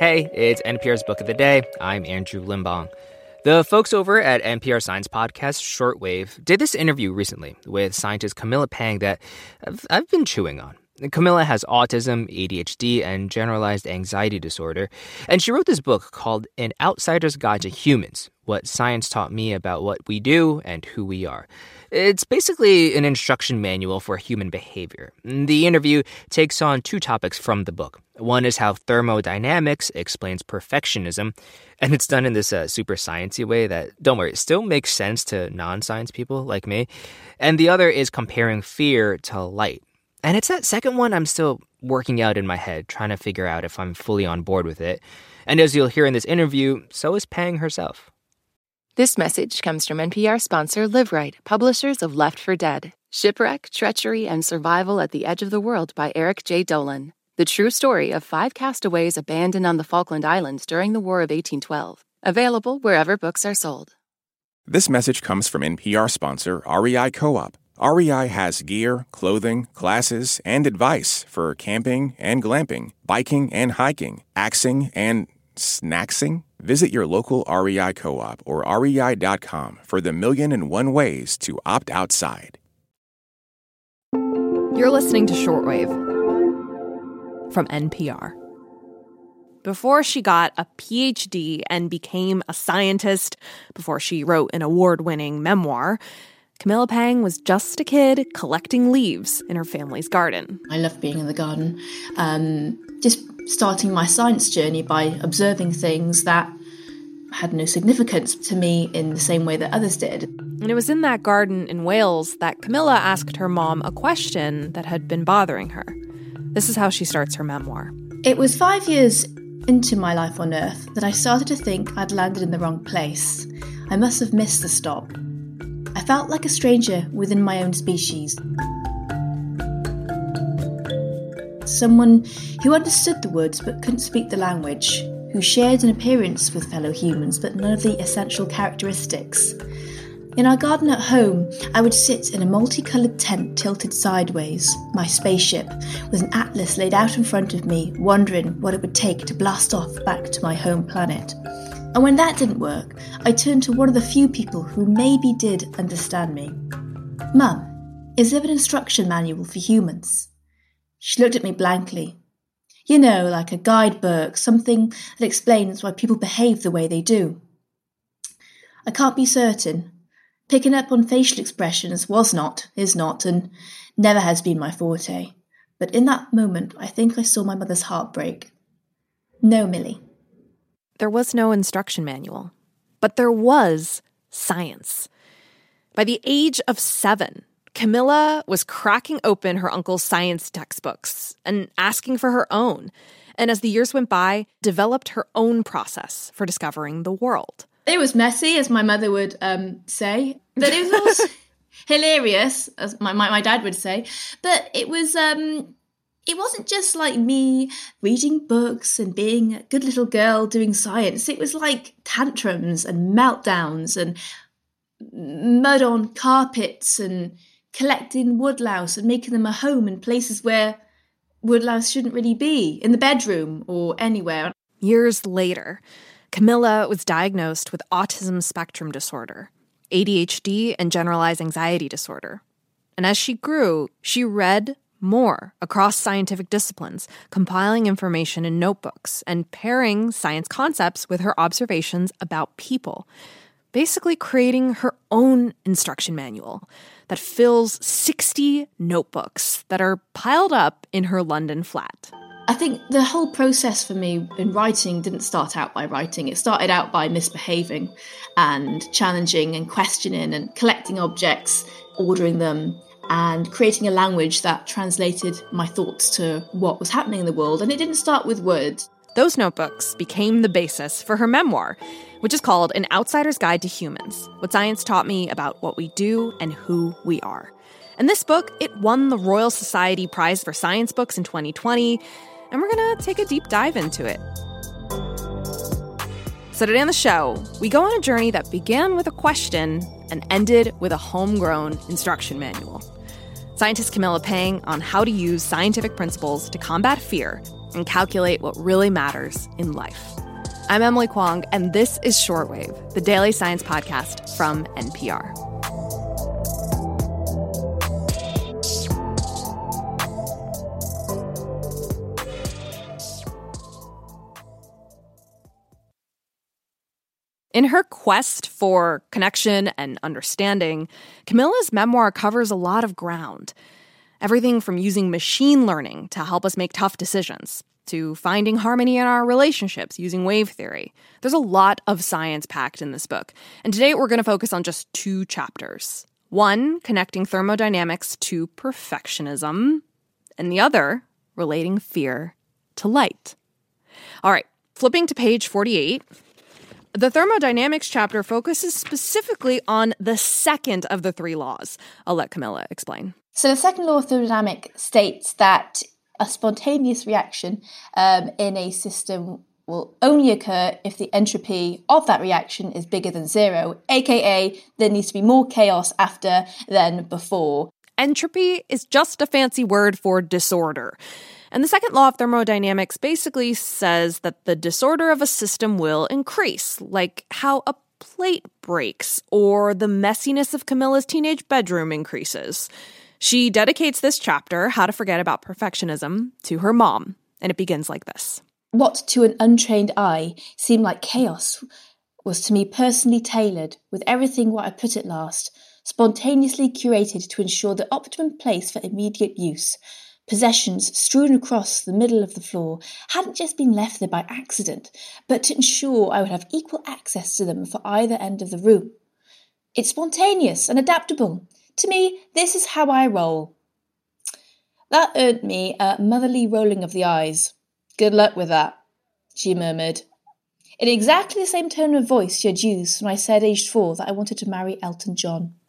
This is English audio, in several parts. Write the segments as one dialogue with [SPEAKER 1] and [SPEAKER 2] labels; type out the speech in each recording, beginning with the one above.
[SPEAKER 1] Hey, it's NPR's Book of the Day. I'm Andrew Limbong. The folks over at NPR Science Podcast Shortwave did this interview recently with scientist Camilla Pang that I've, I've been chewing on. Camilla has autism, ADHD, and generalized anxiety disorder, and she wrote this book called An Outsider's Guide to Humans What Science Taught Me About What We Do and Who We Are. It's basically an instruction manual for human behavior. The interview takes on two topics from the book. One is how thermodynamics explains perfectionism, and it's done in this uh, super sciencey way that, don't worry, it still makes sense to non science people like me. And the other is comparing fear to light. And it's that second one I'm still working out in my head, trying to figure out if I'm fully on board with it. And as you'll hear in this interview, so is Pang herself.
[SPEAKER 2] This message comes from NPR sponsor Liveright, publishers of Left for Dead Shipwreck, Treachery, and Survival at the Edge of the World by Eric J. Dolin. The true story of five castaways abandoned on the Falkland Islands during the War of 1812. Available wherever books are sold.
[SPEAKER 3] This message comes from NPR sponsor REI Co op. REI has gear, clothing, classes, and advice for camping and glamping, biking and hiking, axing and snacksing. Visit your local REI co op or rei.com for the million and one ways to opt outside.
[SPEAKER 4] You're listening to Shortwave from NPR. Before she got a PhD and became a scientist, before she wrote an award winning memoir, Camilla Pang was just a kid collecting leaves in her family's garden.
[SPEAKER 5] I love being in the garden. Um, just starting my science journey by observing things that had no significance to me in the same way that others did.
[SPEAKER 4] And it was in that garden in Wales that Camilla asked her mom a question that had been bothering her. This is how she starts her memoir.
[SPEAKER 5] It was five years into my life on Earth that I started to think I'd landed in the wrong place. I must have missed the stop. Felt like a stranger within my own species. Someone who understood the woods but couldn't speak the language, who shared an appearance with fellow humans but none of the essential characteristics. In our garden at home, I would sit in a multicoloured tent tilted sideways, my spaceship, with an atlas laid out in front of me, wondering what it would take to blast off back to my home planet. And when that didn't work, I turned to one of the few people who maybe did understand me. Mum, is there an instruction manual for humans? She looked at me blankly. You know, like a guidebook, something that explains why people behave the way they do. I can't be certain. Picking up on facial expressions was not, is not, and never has been my forte. But in that moment, I think I saw my mother's heart break. No, Millie.
[SPEAKER 4] There was no instruction manual, but there was science. By the age of seven, Camilla was cracking open her uncle's science textbooks and asking for her own. And as the years went by, developed her own process for discovering the world.
[SPEAKER 5] It was messy, as my mother would um, say, but it was also hilarious, as my, my, my dad would say. But it was um, it wasn't just like me reading books and being a good little girl doing science. It was like tantrums and meltdowns and mud on carpets and collecting woodlouse and making them a home in places where woodlouse shouldn't really be, in the bedroom or anywhere.
[SPEAKER 4] Years later, Camilla was diagnosed with autism spectrum disorder, ADHD, and generalized anxiety disorder. And as she grew, she read more across scientific disciplines, compiling information in notebooks and pairing science concepts with her observations about people, basically creating her own instruction manual that fills 60 notebooks that are piled up in her London flat.
[SPEAKER 5] I think the whole process for me in writing didn't start out by writing. It started out by misbehaving and challenging and questioning and collecting objects, ordering them, and creating a language that translated my thoughts to what was happening in the world. And it didn't start with words.
[SPEAKER 4] Those notebooks became the basis for her memoir, which is called An Outsider's Guide to Humans What Science Taught Me About What We Do and Who We Are. And this book, it won the Royal Society Prize for Science Books in 2020 and we're going to take a deep dive into it. So, today on the show, we go on a journey that began with a question and ended with a homegrown instruction manual. Scientist Camilla Pang on how to use scientific principles to combat fear and calculate what really matters in life. I'm Emily Kwong, and this is Shortwave, the daily science podcast from NPR. In her quest for connection and understanding, Camilla's memoir covers a lot of ground. Everything from using machine learning to help us make tough decisions, to finding harmony in our relationships using wave theory. There's a lot of science packed in this book, and today we're going to focus on just two chapters. One connecting thermodynamics to perfectionism, and the other relating fear to light. All right, flipping to page 48. The thermodynamics chapter focuses specifically on the second of the three laws. I'll let Camilla explain.
[SPEAKER 5] So, the second law of thermodynamics states that a spontaneous reaction um, in a system will only occur if the entropy of that reaction is bigger than zero, aka there needs to be more chaos after than before.
[SPEAKER 4] Entropy is just a fancy word for disorder. And the second law of thermodynamics basically says that the disorder of a system will increase, like how a plate breaks or the messiness of Camilla's teenage bedroom increases. She dedicates this chapter, How to Forget About Perfectionism, to her mom, and it begins like this
[SPEAKER 5] What to an untrained eye seemed like chaos was to me personally tailored, with everything what I put at last, spontaneously curated to ensure the optimum place for immediate use possessions strewn across the middle of the floor hadn't just been left there by accident, but to ensure I would have equal access to them for either end of the room. It's spontaneous and adaptable. To me, this is how I roll. That earned me a motherly rolling of the eyes. Good luck with that, she murmured. In exactly the same tone of voice she had used when I said aged four that I wanted to marry Elton John.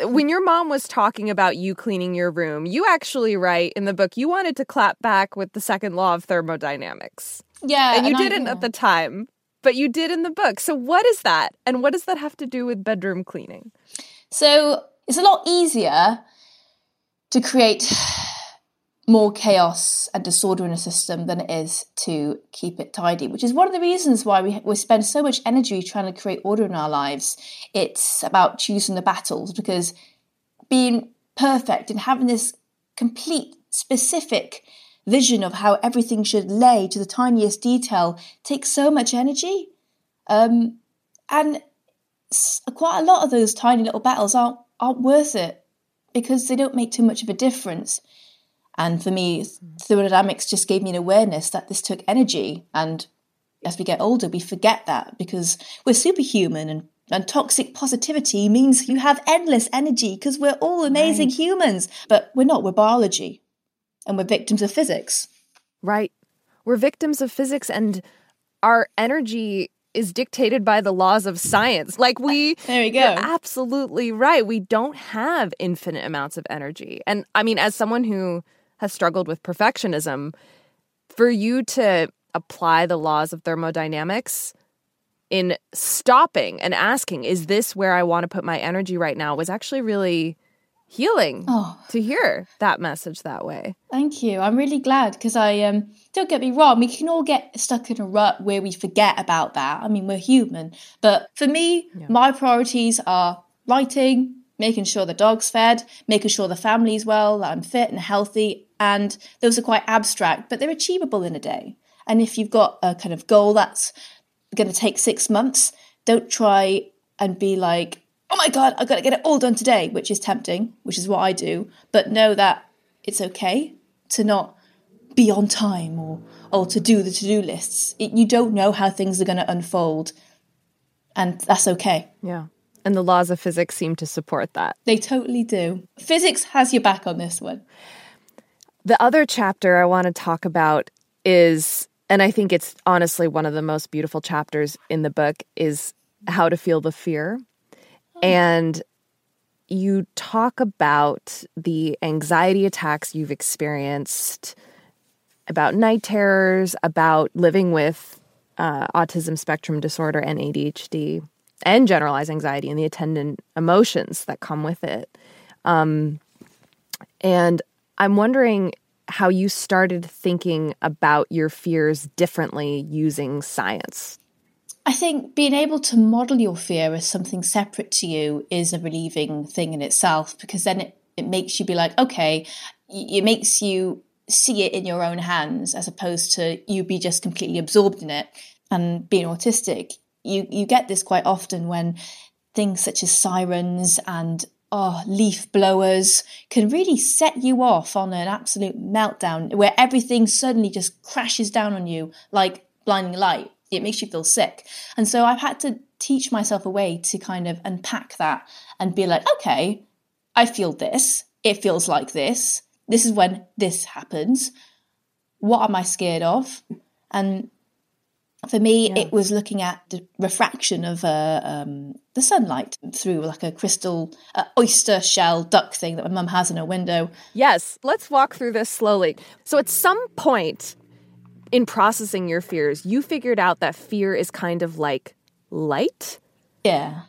[SPEAKER 4] when your mom was talking about you cleaning your room, you actually write in the book you wanted to clap back with the second law of thermodynamics.
[SPEAKER 5] Yeah.
[SPEAKER 4] And you and didn't I, at the time, but you did in the book. So what is that? And what does that have to do with bedroom cleaning?
[SPEAKER 5] So it's a lot easier to create more chaos and disorder in a system than it is to keep it tidy, which is one of the reasons why we, we spend so much energy trying to create order in our lives. It's about choosing the battles because being perfect and having this complete, specific vision of how everything should lay to the tiniest detail takes so much energy. Um, and quite a lot of those tiny little battles aren't, aren't worth it because they don't make too much of a difference. And for me, mm. thermodynamics just gave me an awareness that this took energy. And as we get older, we forget that because we're superhuman and, and toxic positivity means you have endless energy because we're all amazing right. humans. But we're not, we're biology and we're victims of physics.
[SPEAKER 4] Right. We're victims of physics and our energy is dictated by the laws of science. Like we
[SPEAKER 5] There we go.
[SPEAKER 4] absolutely right. We don't have infinite amounts of energy. And I mean as someone who has struggled with perfectionism, for you to apply the laws of thermodynamics in stopping and asking, is this where I want to put my energy right now, was actually really healing oh. to hear that message that way.
[SPEAKER 5] Thank you. I'm really glad because I um don't get me wrong, we can all get stuck in a rut where we forget about that. I mean, we're human. But for me, yeah. my priorities are writing, making sure the dog's fed, making sure the family's well, that I'm fit and healthy. And those are quite abstract, but they're achievable in a day. And if you've got a kind of goal that's going to take six months, don't try and be like, oh my God, I've got to get it all done today, which is tempting, which is what I do. But know that it's okay to not be on time or, or to do the to do lists. It, you don't know how things are going to unfold. And that's okay.
[SPEAKER 4] Yeah. And the laws of physics seem to support that.
[SPEAKER 5] They totally do. Physics has your back on this one.
[SPEAKER 4] The other chapter I want to talk about is, and I think it's honestly one of the most beautiful chapters in the book, is how to feel the fear. And you talk about the anxiety attacks you've experienced, about night terrors, about living with uh, autism spectrum disorder and ADHD and generalized anxiety and the attendant emotions that come with it. Um, and I'm wondering how you started thinking about your fears differently using science?
[SPEAKER 5] I think being able to model your fear as something separate to you is a relieving thing in itself because then it, it makes you be like, okay, it makes you see it in your own hands as opposed to you be just completely absorbed in it. And being autistic, you, you get this quite often when things such as sirens and oh, leaf blowers can really set you off on an absolute meltdown where everything suddenly just crashes down on you like blinding light it makes you feel sick. And so I've had to teach myself a way to kind of unpack that and be like, okay, I feel this. It feels like this. This is when this happens. What am I scared of? And for me, yeah. it was looking at the refraction of uh, um, the sunlight through like a crystal uh, oyster shell duck thing that my mum has in her window.
[SPEAKER 4] Yes, let's walk through this slowly. So, at some point, in processing your fears, you figured out that fear is kind of like light.
[SPEAKER 5] Yeah.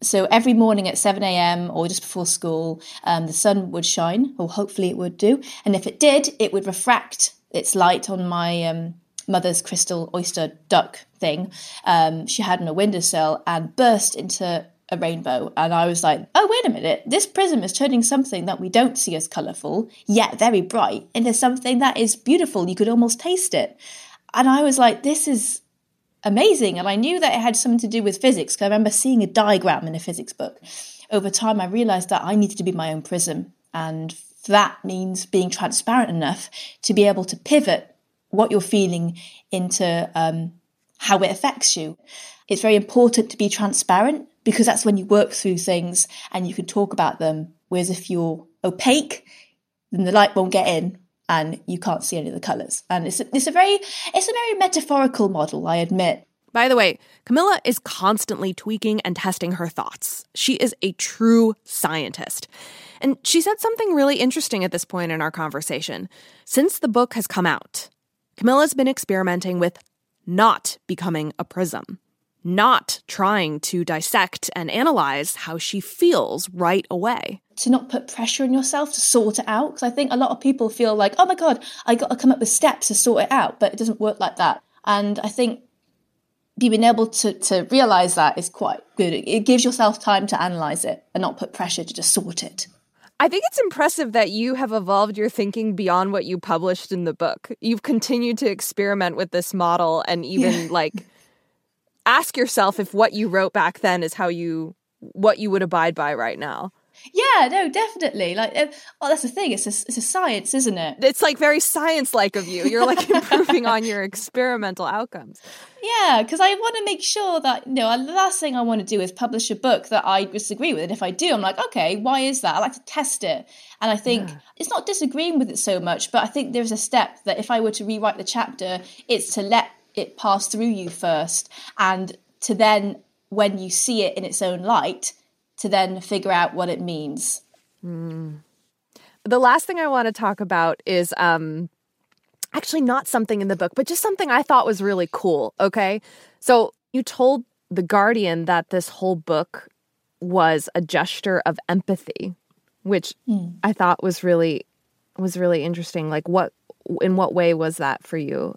[SPEAKER 5] So every morning at 7 a.m. or just before school, um, the sun would shine, or hopefully it would do. And if it did, it would refract its light on my um, mother's crystal oyster duck thing um, she had on a windowsill and burst into a rainbow. And I was like, oh, wait a minute, this prism is turning something that we don't see as colourful, yet very bright, into something that is beautiful. You could almost taste it. And I was like, this is amazing. And I knew that it had something to do with physics because I remember seeing a diagram in a physics book. Over time, I realised that I needed to be my own prism. And that means being transparent enough to be able to pivot what you're feeling into um, how it affects you. It's very important to be transparent because that's when you work through things and you can talk about them. Whereas if you're opaque, then the light won't get in and you can't see any of the colours. And it's a, it's a very it's a very metaphorical model, I admit.
[SPEAKER 4] By the way, Camilla is constantly tweaking and testing her thoughts. She is a true scientist. And she said something really interesting at this point in our conversation. Since the book has come out, Camilla's been experimenting with not becoming a prism not trying to dissect and analyze how she feels right away.
[SPEAKER 5] To not put pressure on yourself to sort it out. Because I think a lot of people feel like, oh my God, I got to come up with steps to sort it out. But it doesn't work like that. And I think being able to, to realize that is quite good. It gives yourself time to analyze it and not put pressure to just sort it.
[SPEAKER 4] I think it's impressive that you have evolved your thinking beyond what you published in the book. You've continued to experiment with this model and even yeah. like ask yourself if what you wrote back then is how you what you would abide by right now.
[SPEAKER 5] Yeah, no, definitely. Like, uh, well, that's the thing. It's a, it's a science, isn't it?
[SPEAKER 4] It's like very science-like of you. You're like improving on your experimental outcomes.
[SPEAKER 5] Yeah, because I want to make sure that you know the last thing I want to do is publish a book that I disagree with. And if I do, I'm like, okay, why is that? I like to test it, and I think yeah. it's not disagreeing with it so much, but I think there's a step that if I were to rewrite the chapter, it's to let it pass through you first and to then when you see it in its own light to then figure out what it means mm.
[SPEAKER 4] the last thing i want to talk about is um actually not something in the book but just something i thought was really cool okay so you told the guardian that this whole book was a gesture of empathy which mm. i thought was really was really interesting like what in what way was that for you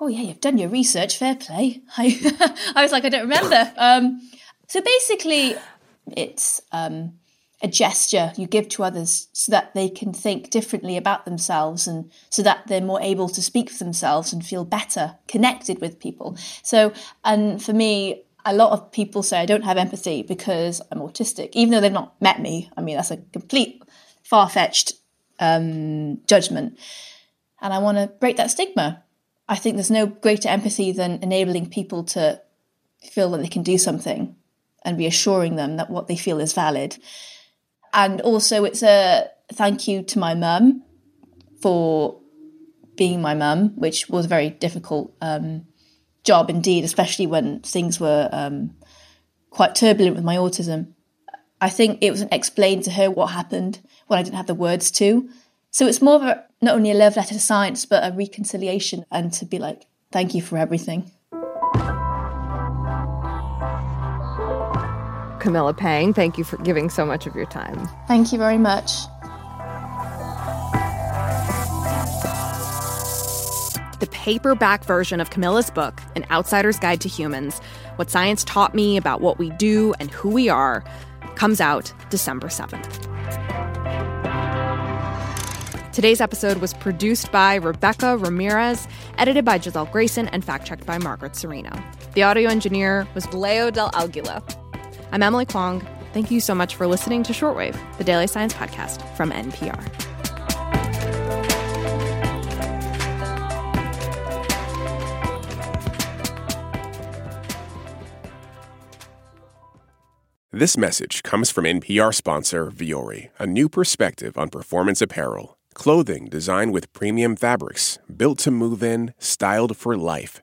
[SPEAKER 5] oh yeah, you've done your research, fair play. I, I was like, I don't remember. Um, so basically, it's um, a gesture you give to others so that they can think differently about themselves and so that they're more able to speak for themselves and feel better connected with people. So, and for me, a lot of people say I don't have empathy because I'm autistic, even though they've not met me. I mean, that's a complete far fetched um, judgment. And I want to break that stigma I think there's no greater empathy than enabling people to feel that they can do something and reassuring them that what they feel is valid. And also, it's a thank you to my mum for being my mum, which was a very difficult um, job indeed, especially when things were um, quite turbulent with my autism. I think it was explained to her what happened when I didn't have the words to. So it's more of a, not only a love letter to science, but a reconciliation and to be like, thank you for everything.
[SPEAKER 4] Camilla Pang, thank you for giving so much of your time.
[SPEAKER 5] Thank you very much.
[SPEAKER 4] The paperback version of Camilla's book, An Outsider's Guide to Humans What Science Taught Me About What We Do and Who We Are, comes out December 7th. Today's episode was produced by Rebecca Ramirez, edited by Giselle Grayson, and fact checked by Margaret Cirino. The audio engineer was Leo Del Aguila. I'm Emily Kwong. Thank you so much for listening to Shortwave, the daily science podcast from NPR.
[SPEAKER 3] This message comes from NPR sponsor Vuori, a new perspective on performance apparel. Clothing designed with premium fabrics, built to move in, styled for life.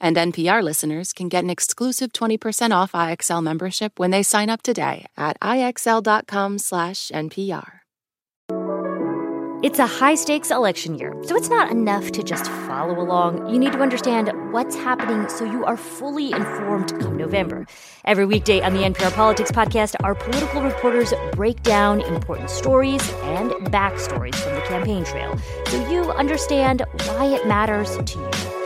[SPEAKER 2] And NPR listeners can get an exclusive 20% off IXL membership when they sign up today at IXL.com/NPR.
[SPEAKER 6] It's a high stakes election year, so it's not enough to just follow along. You need to understand what's happening so you are fully informed come November. Every weekday on the NPR Politics Podcast, our political reporters break down important stories and backstories from the campaign trail so you understand why it matters to you.